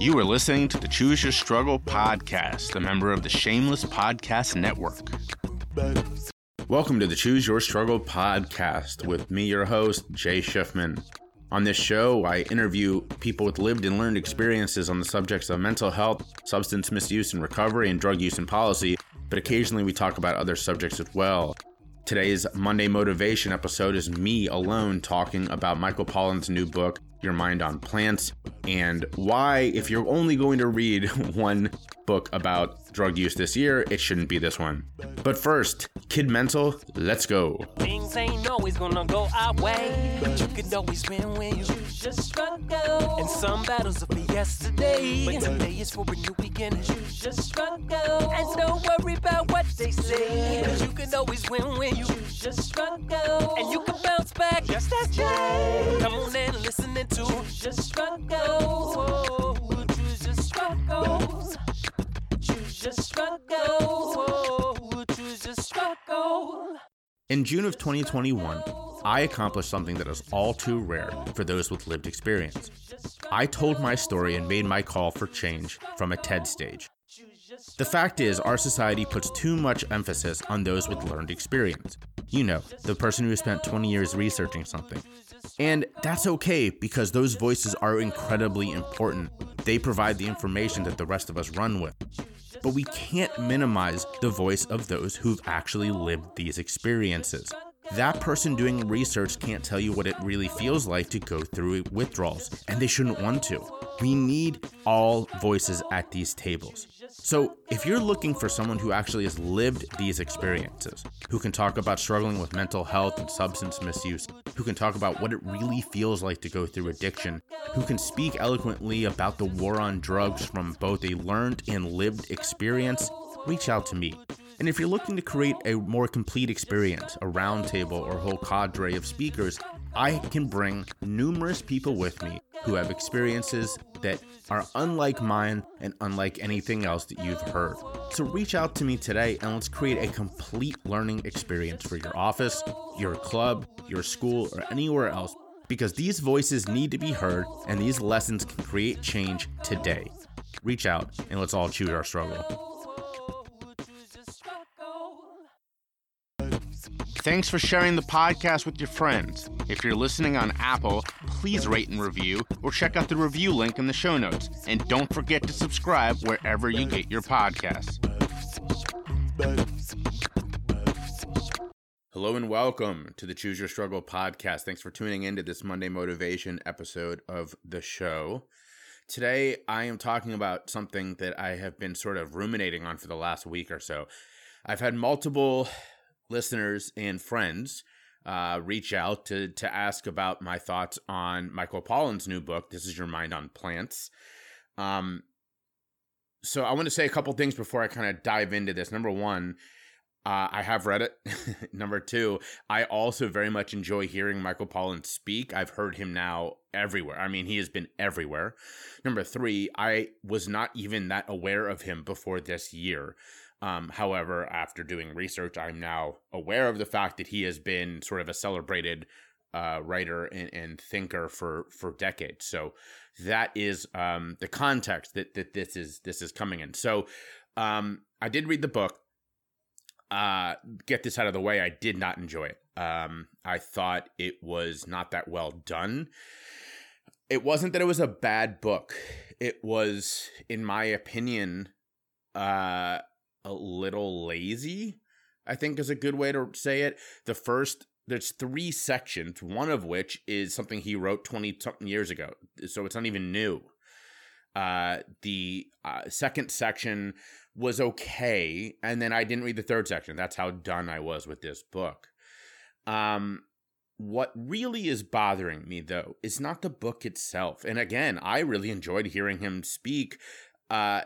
You are listening to the Choose Your Struggle podcast, a member of the Shameless Podcast Network. Welcome to the Choose Your Struggle podcast with me, your host, Jay Schiffman. On this show, I interview people with lived and learned experiences on the subjects of mental health, substance misuse and recovery, and drug use and policy, but occasionally we talk about other subjects as well. Today's Monday Motivation episode is me alone talking about Michael Pollan's new book, Your Mind on Plants, and why, if you're only going to read one book about drug use this year, it shouldn't be this one. But first, Kid Mental, let's go. Things ain't always gonna go our way, but you always win when you just struggle. And some battles yesterday, but today is for a new. You just struggle, and don't worry about what they say, cause you can always win when you just struggle, and you can bounce back just as Jay. Come on to just. Just struggle. Choose just struggle. In June of 2021, I accomplished something that is all too rare for those with lived experience. I told my story and made my call for change from a TED stage. The fact is, our society puts too much emphasis on those with learned experience. You know, the person who spent 20 years researching something. And that's okay because those voices are incredibly important. They provide the information that the rest of us run with. But we can't minimize the voice of those who've actually lived these experiences. That person doing research can't tell you what it really feels like to go through withdrawals, and they shouldn't want to. We need all voices at these tables. So, if you're looking for someone who actually has lived these experiences, who can talk about struggling with mental health and substance misuse, who can talk about what it really feels like to go through addiction, who can speak eloquently about the war on drugs from both a learned and lived experience, reach out to me. And if you're looking to create a more complete experience, a roundtable or whole cadre of speakers, I can bring numerous people with me who have experiences that are unlike mine and unlike anything else that you've heard. So reach out to me today and let's create a complete learning experience for your office, your club, your school, or anywhere else because these voices need to be heard and these lessons can create change today. Reach out and let's all choose our struggle. Thanks for sharing the podcast with your friends. If you're listening on Apple, please rate and review or check out the review link in the show notes. And don't forget to subscribe wherever you get your podcasts. Hello and welcome to the Choose Your Struggle podcast. Thanks for tuning into this Monday Motivation episode of the show. Today, I am talking about something that I have been sort of ruminating on for the last week or so. I've had multiple listeners and friends uh, reach out to to ask about my thoughts on Michael Pollan's new book. This is your mind on plants. Um, so I want to say a couple things before I kind of dive into this. Number one, uh, I have read it. Number two, I also very much enjoy hearing Michael Pollan speak. I've heard him now everywhere. I mean, he has been everywhere. Number three, I was not even that aware of him before this year. Um, however, after doing research, I'm now aware of the fact that he has been sort of a celebrated uh, writer and, and, thinker for for decades. So that is um, the context that that this is this is coming in. So um, I did read the book. Uh, get this out of the way. I did not enjoy it. Um, I thought it was not that well done. It wasn't that it was a bad book. It was, in my opinion, uh, a little lazy, I think is a good way to say it. The first there's three sections, one of which is something he wrote 20 something years ago. So it's not even new. Uh, the uh, second section was okay. And then I didn't read the third section. That's how done I was with this book. Um, what really is bothering me, though, is not the book itself. And again, I really enjoyed hearing him speak. Uh,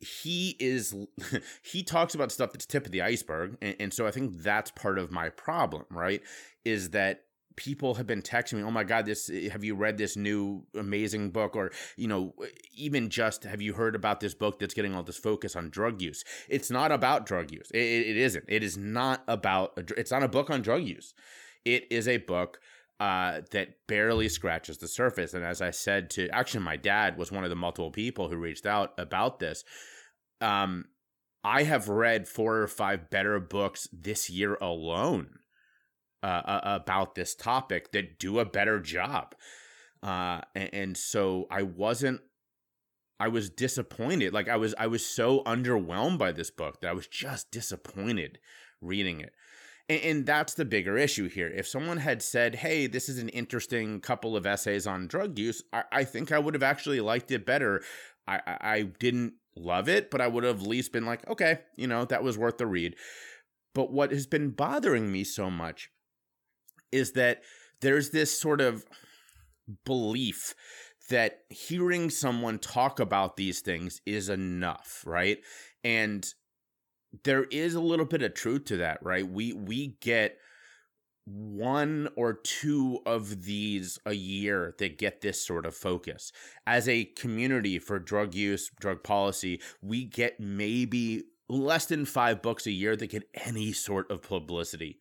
he is he talks about stuff that's tip of the iceberg and, and, so i think that's part of my problem right is that people have been texting me oh my god this eh, have you read this new amazing book? Or you know even just have you heard about this book that's getting all this focus on drug use? It's not about drug use. It, it isn't. It is not about a, it's not a book on drug use. It is a book uh, that barely scratches the surface. And as I said to actually, my dad was one of the multiple people who reached out about this. Um, I have read four or five better books this year alone uh, about this topic that do a better job. Uh, and, and so I wasn't I was disappointed. Like I was I was so underwhelmed by this book that I was just disappointed reading it. And, and, that's the bigger issue here. If someone had said, "Hey, this is an interesting couple of essays on drug use," I, I think I would have actually liked it better. I, I, I didn't love it, but I would have at least been like, "Okay, you know, that was worth the read." But what has been bothering me so much is that there's this sort of belief that hearing someone talk about these things is enough, right? And there is a little bit of truth to that, right? We we get one or two of these a year that get this sort of focus. As a community for drug use, drug policy, we get maybe less than five books a year that get any sort of publicity.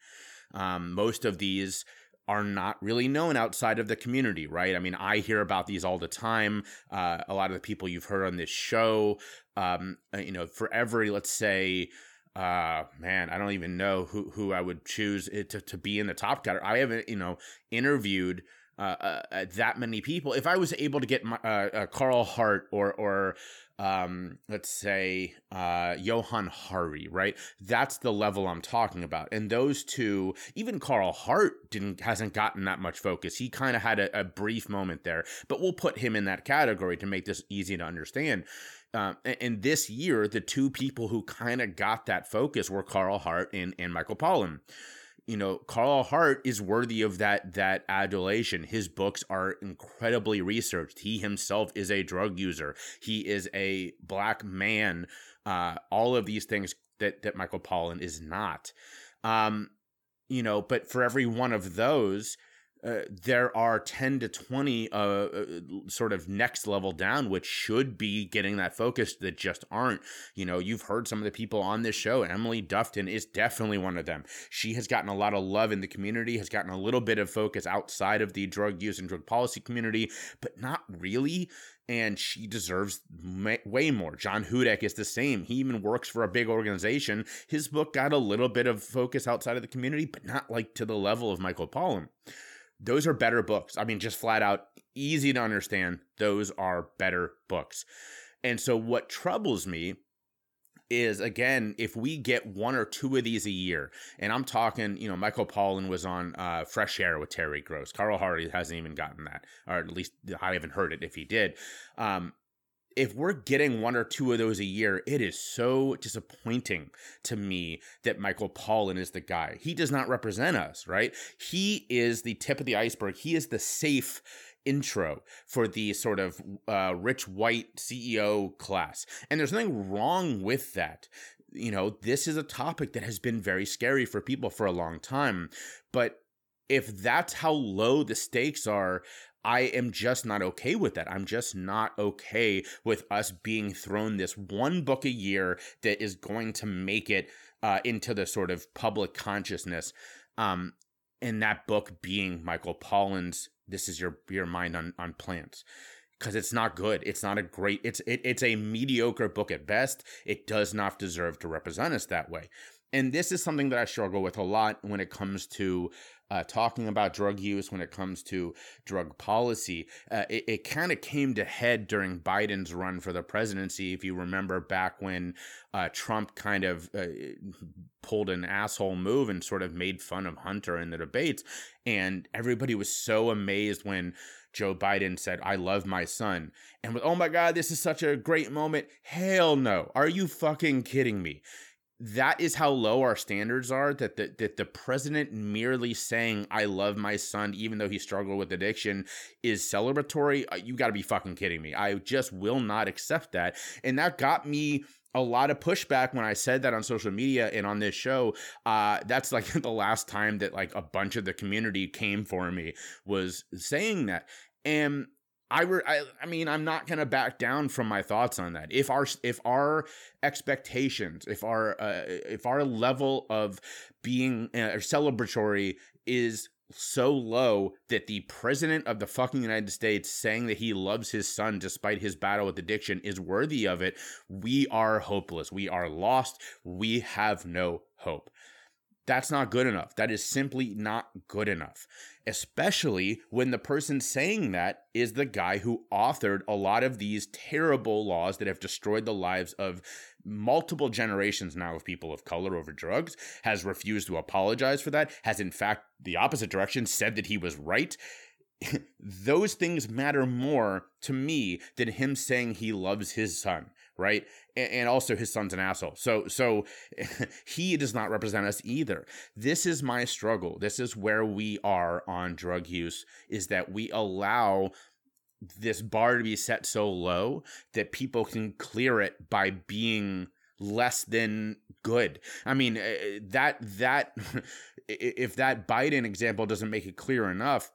Um, most of these are not really known outside of the community, right? I mean, I hear about these all the time. Uh, a lot of the people you've heard on this show, um, uh, you know, for every, let's say, uh, man, I don't even know who, who I would choose to, to be in the top category. I haven't, you know, interviewed uh, uh, uh, that many people. If I was able to get my, uh, uh Carl Hart or or um, let's say uh, Johann Hari, right? That's the level I'm talking about. And those two, even Carl Hart didn't hasn't gotten that much focus. He kind of had a, a, brief moment there, but we'll put him in that category to make this easy to understand. Um, and, and, this year, the two people who kind of got that focus were Carl Hart and, and Michael Pollan you know, Carl Hart is worthy of that that adulation. His books are incredibly researched. He himself is a drug user. He is a black man. Uh, all of these things that that Michael Pollan is not. Um, you know, but for every one of those, uh, there are 10 to 20 uh, uh, sort of next level down which should be getting that focus that just aren't you know you've heard some of the people on this show emily dufton is definitely one of them she has gotten a lot of love in the community has gotten a little bit of focus outside of the drug use and drug policy community but not really and she deserves way more. John Hudak is the same. He even works for a big organization. His book got a little bit of focus outside of the community, but not like to the level of Michael Pollan those are better books. I mean, just flat out easy to understand. Those are better books. And so, what troubles me is again, if we get one or two of these a year, and I'm talking, you know, Michael Pollan was on uh, Fresh Air with Terry Gross. Carl Hardy hasn't even gotten that, or at least I haven't heard it if he did. Um, if we're getting one or two of those a year, it is so disappointing to me that Michael Pollan is the guy. He does not represent us, right? He is the tip of the iceberg. He is the safe intro for the sort of uh, rich white CEO class. And there's nothing wrong with that. You know, this is a topic that has been very scary for people for a long time. But if that's how low the stakes are, I am just not okay with that. I'm just not okay with us being thrown this one book a year that is going to make it uh, into the sort of public consciousness. Um, and that book being Michael Pollan's "This Is Your Your Mind on on Plants." because it's not good. It's not a great. It's it, it's a mediocre book at best. It does not deserve to represent us that way. And this is something that I struggle with a lot when it comes to uh, talking about drug use, when it comes to drug policy. Uh, it, it kind of came to head during Biden's run for the presidency. If you remember back when uh, Trump kind of uh, pulled an asshole move and sort of made fun of Hunter in the debates. And everybody was so amazed when Joe Biden said, I love my son. And with, oh my God, this is such a great moment. Hell no. Are you fucking kidding me? That is how low our standards are that the, that the president merely saying i love my son even though he struggled with addiction is celebratory uh, you got to be fucking kidding me i just will not accept that and that got me a lot of pushback when I said that on social media and on this show. Uh, that's like the last time that like a bunch of the community came for me was saying that. And I, re- I, I mean I'm not going to back down from my thoughts on that. If our if our expectations, if our uh, if our level of being uh, celebratory is so low that the president of the fucking United States saying that he loves his son despite his battle with addiction is worthy of it, we are hopeless. We are lost. We have no hope. That's not good enough. That is simply not good enough. Especially when the person saying that is the guy who authored a lot of these terrible laws that have destroyed the lives of multiple generations now of people of color over drugs, has refused to apologize for that, has in fact the opposite direction said that he was right. Those things matter more to me than him saying he loves his son right? And, and also his son's an asshole. So so he does not represent us either. This is my struggle. This is where we are on drug use is that we allow this bar to be set so low that people can clear it by being less than good. I mean, eh, that that if that Biden example doesn't make it clear enough,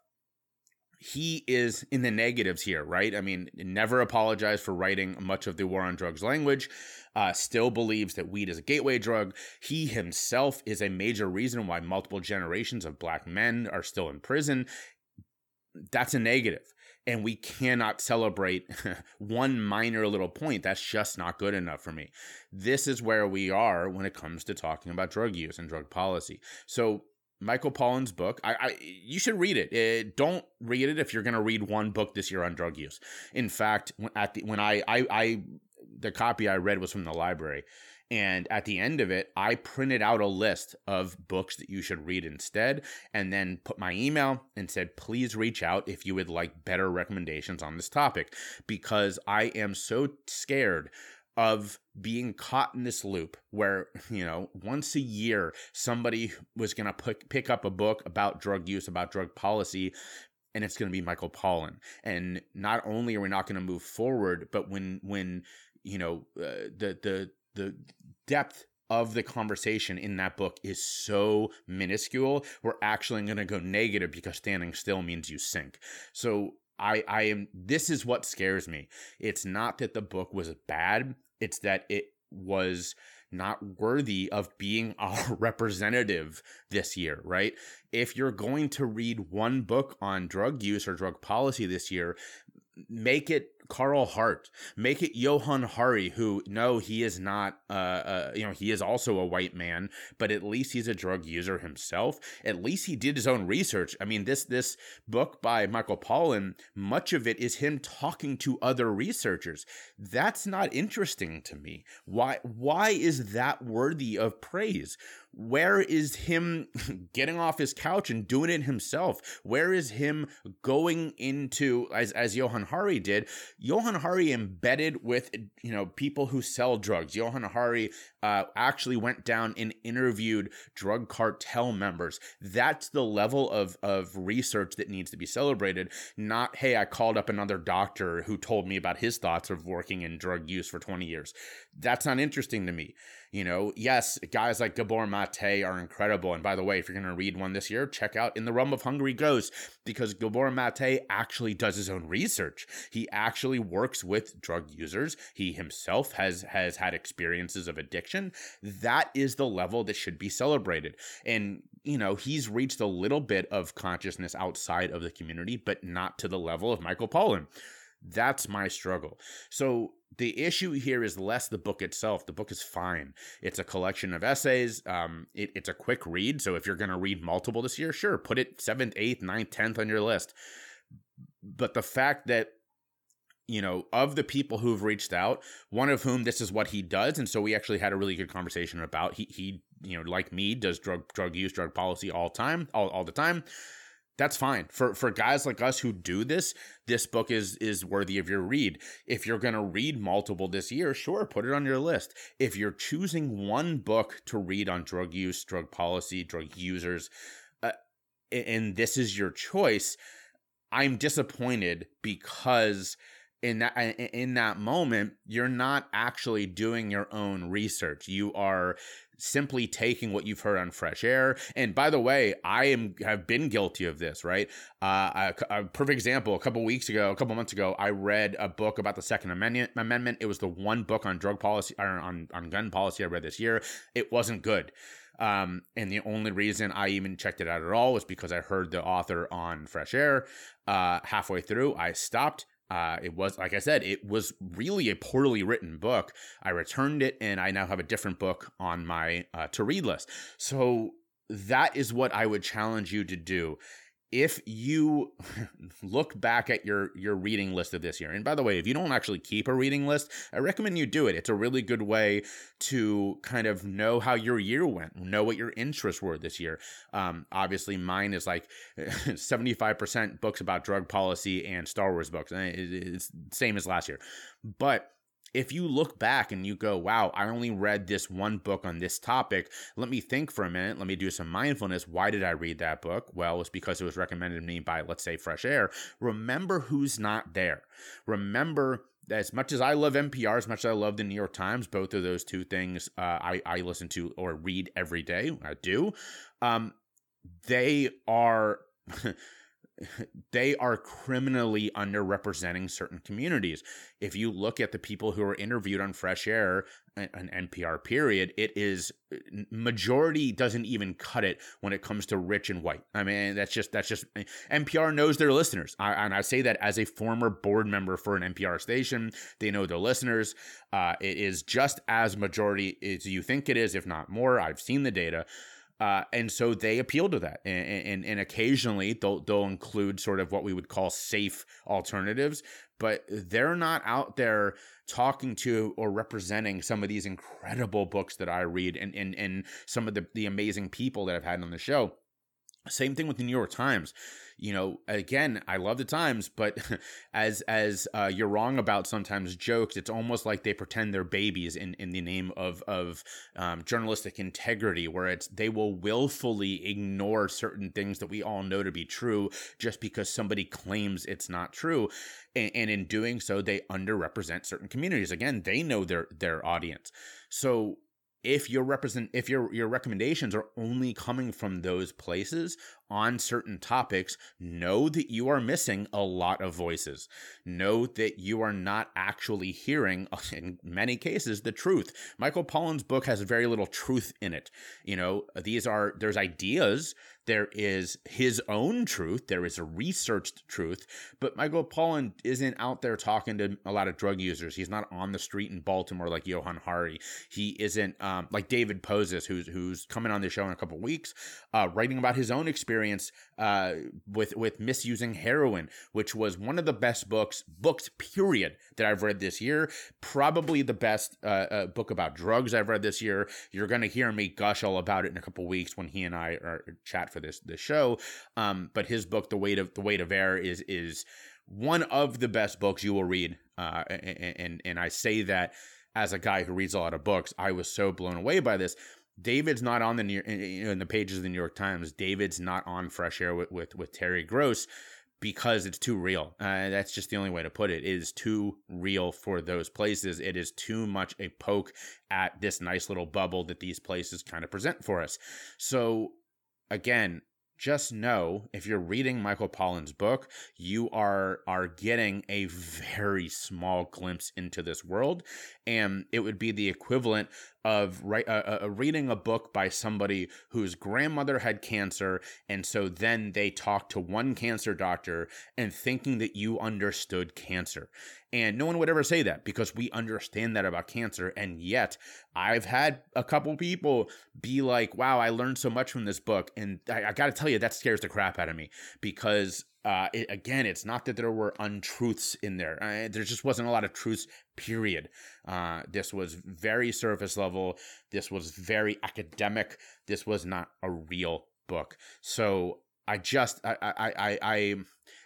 he is in the negatives here, right? I mean, never apologized for writing much of the war on drugs language, uh, still believes that weed is a gateway drug. He himself is a major reason why multiple generations of black men are still in prison. That's a negative. And we cannot celebrate one minor little point. That's just not good enough for me. This is where we are when it comes to talking about drug use and drug policy. So Michael Pollan's book. I, I you should read it. Uh, don't read it if you're going to read one book this year on drug use. In fact, at the when I, I I the copy I read was from the library, and at the end of it, I printed out a list of books that you should read instead, and then put my email and said, please reach out if you would like better recommendations on this topic, because I am so scared of being caught in this loop where you know once a year somebody was going to pick up a book about drug use about drug policy and it's going to be Michael Pollan and not only are we not going to move forward but when when you know uh, the the the depth of the conversation in that book is so minuscule we're actually going to go negative because standing still means you sink so I, I am this is what scares me. It's not that the book was bad. It's that it was not worthy of being our representative this year, right? If you're going to read one book on drug use or drug policy this year, make it Carl Hart, make it Johann Hari, who no, he is not. Uh, uh, you know, he is also a white man, but at least he's a drug user himself. At least he did his own research. I mean, this this book by Michael Pollan, much of it is him talking to other researchers. That's not interesting to me. Why? Why is that worthy of praise? Where is him getting off his couch and doing it himself? Where is him going into, as, as Johann Hari did, Johann Hari embedded with, you know, people who sell drugs. Johann Hari uh, actually went down and interviewed drug cartel members. That's the level of, of research that needs to be celebrated. Not, hey, I called up another doctor who told me about his thoughts of working in drug use for 20 years. That's not interesting to me. You know, yes, guys like Gabor Mate are incredible. And by the way, if you're going to read one this year, check out In the Realm of Hungry Ghosts because Gabor Mate actually does his own research. He actually works with drug users. He himself has has had experiences of addiction. That is the level that should be celebrated. And you know, he's reached a little bit of consciousness outside of the community, but not to the level of Michael Pollan. That's my struggle. So the issue here is less the book itself. The book is fine. It's a collection of essays. Um, it, it's a quick read. So if you're going to read multiple this year, sure, put it seventh, eighth, ninth, tenth on your list. But the fact that you know, of the people who've reached out, one of whom this is what he does, and so we actually had a really good conversation about. He he, you know, like me, does drug drug use, drug policy all time, all, all the time. That's fine. For for guys like us who do this this book is is worthy of your read. If you're to read multiple this year sure put it on your list. If you're choosing one book to read on drug use drug policy drug users uh, and this is your choice i'm disappointed because in that in that moment you're not actually doing your own research you are simply taking what you've heard on fresh air. And by the way, I am have been guilty of this. Right, uh, a, a, perfect example. A couple weeks ago, a couple months ago, I read a book about the Second Amendment. Amendment. It was the one book on drug policy or on on gun policy I read this year. It wasn't good. Um, and the only reason I even checked it out at all was because I heard the author on Fresh Air. Uh, halfway through, I stopped. Uh, it was, like I said, it was really a poorly written book. I returned it and I now have a different book on my uh, to read list. So that is what I would challenge you to do if you look back at your your reading list of this year and by the way if you don't actually keep a reading list i recommend you do it. It's a really good way to kind of know how your year went know what your interests were this year. Um, obviously mine is like 75% books about drug policy and star wars books it's same as last year. But if you look back and you go, wow, I only read this one book on this topic, let me think for a minute. Let me do some mindfulness. Why did I read that book? Well, it's because it was recommended to me by, let's say, Fresh Air. Remember who's not there. Remember as much as I love NPR, as much as I love the New York Times, both of those two things uh, I, I listen to or read every day. I do. Um, they are. they are criminally underrepresenting certain communities. If you look at the people who are interviewed on Fresh Air, an NPR period, it is majority doesn't even cut it when it comes to rich and white. I mean, that's just that's just NPR knows their listeners, I, and I say that as a former board member for an NPR station. They know their listeners. Uh, it is just as majority as you think it is, if not more. I've seen the data. Uh, and so they appeal to that, and, and, and occasionally they'll they'll include sort of what we would call safe alternatives, but they're not out there talking to or representing some of these incredible books that I read and and, and some of the, the amazing people that I've had on the show. Same thing with the New York Times. You know, again, I love the Times, but as as uh, you're wrong about sometimes jokes, it's almost like they pretend they're babies in, in the name of of um, journalistic integrity, where it's they will willfully ignore certain things that we all know to be true just because somebody claims it's not true, and, and in doing so, they underrepresent certain communities. Again, they know their their audience, so if your represent if your your recommendations are only coming from those places on certain topics know that you are missing a lot of voices. Know that you are not actually hearing in many cases the truth. Michael pollan's book has very little truth in it. You know these are there's ideas there is his own truth, there is a researched truth, but Michael Pollan isn't out there talking to a lot of drug users. He's not on the street in Baltimore like Johann Hari. He isn't um, like David Poses, who's who's coming on the show in a couple weeks, uh, writing about his own experience uh, with with misusing heroin, which was one of the best books, books period, that I've read this year. Probably the best uh, uh book about drugs I've read this year. You're gonna hear me gush all about it in a couple weeks when he and I are chat for this this show. Um, but his book, The Weight of the Weight of Air, is is one of the best books you will read. Uh, and, and and I say that as a guy who reads a lot of books, I was so blown away by this. David's not on the New, in the pages of the New York Times. David's not on Fresh Air with with, with Terry Gross because it's too real. Uh, that's just the only way to put it. It is too real for those places. It is too much a poke at this nice little bubble that these places kind of present for us. So again, just know if you're reading Michael Pollan's book, you are are getting a very small glimpse into this world, and it would be the equivalent of right, uh, uh, reading a book by somebody whose grandmother had cancer, and so then they talked to one cancer doctor and thinking that you understood cancer. And no one would ever say that because we understand that about cancer. And yet, I've had a couple people be like, wow, I learned so much from this book. And I, I got to tell you, that scares the crap out of me because uh, it, again, it's not that there were untruths in there. Uh, there just wasn't a lot of truths, period. Uh, this was very surface level. This was very academic. This was not a real book. So I just, I, I, I, I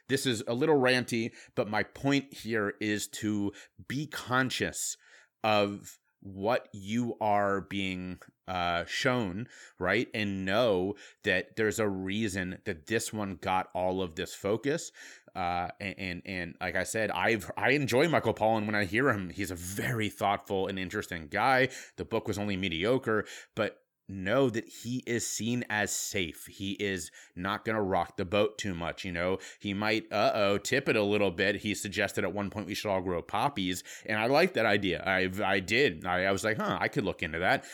this is a little ranty, but my point here is to be conscious of what you are being uh, shown, right? And know that there's a reason that this one got all of this focus. Uh, and, and, and like I said, I've I enjoy Michael Pollan when I hear him. He's a very thoughtful and interesting guy. The book was only mediocre, but know that he is seen as safe. He is not going to rock the boat too much. You know, he might, uh oh, tip it a little bit. He suggested at one point we should all grow poppies. And I like that idea. I, I did. I, I was like, huh, I could look into that.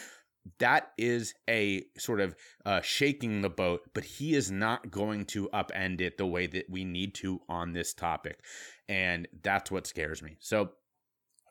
that is a sort of uh, shaking the boat, but he is not going to upend it the way that we need to on this topic. And that's what scares me. So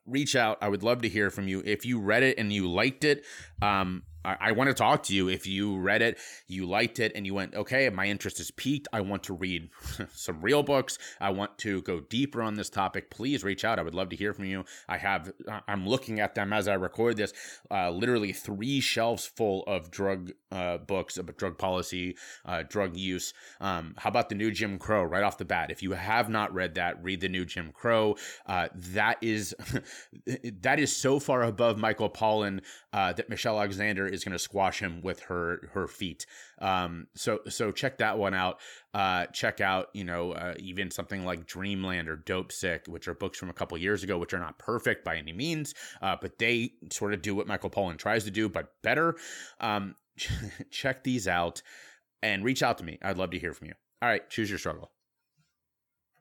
reach out. I would love to hear from you. If you read it and you liked it, um, I, I want to talk to you. If you read it, you liked it, and you went, okay, my interest is piqued. I want to read some real books. I want to go deeper on this topic. Please reach out. I would love to hear from you. I have, I'm looking at them as I record this, uh, literally three shelves full of drug uh, books about drug policy, uh, drug use. Um, how about the new Jim Crow right off the bat? If you have not read that, read the new Jim Crow. Uh, that is that is so far above Michael Pollan uh, that Michelle Alexander is going to squash him with her her feet. Um, so so check that one out. Uh, check out you know uh, even something like Dreamland or Dopesick, which are books from a couple years ago, which are not perfect by any means, uh, but they sort of do what Michael Pollan tries to do, but better. Um, check these out and reach out to me. I'd love to hear from you. All right, choose your struggle.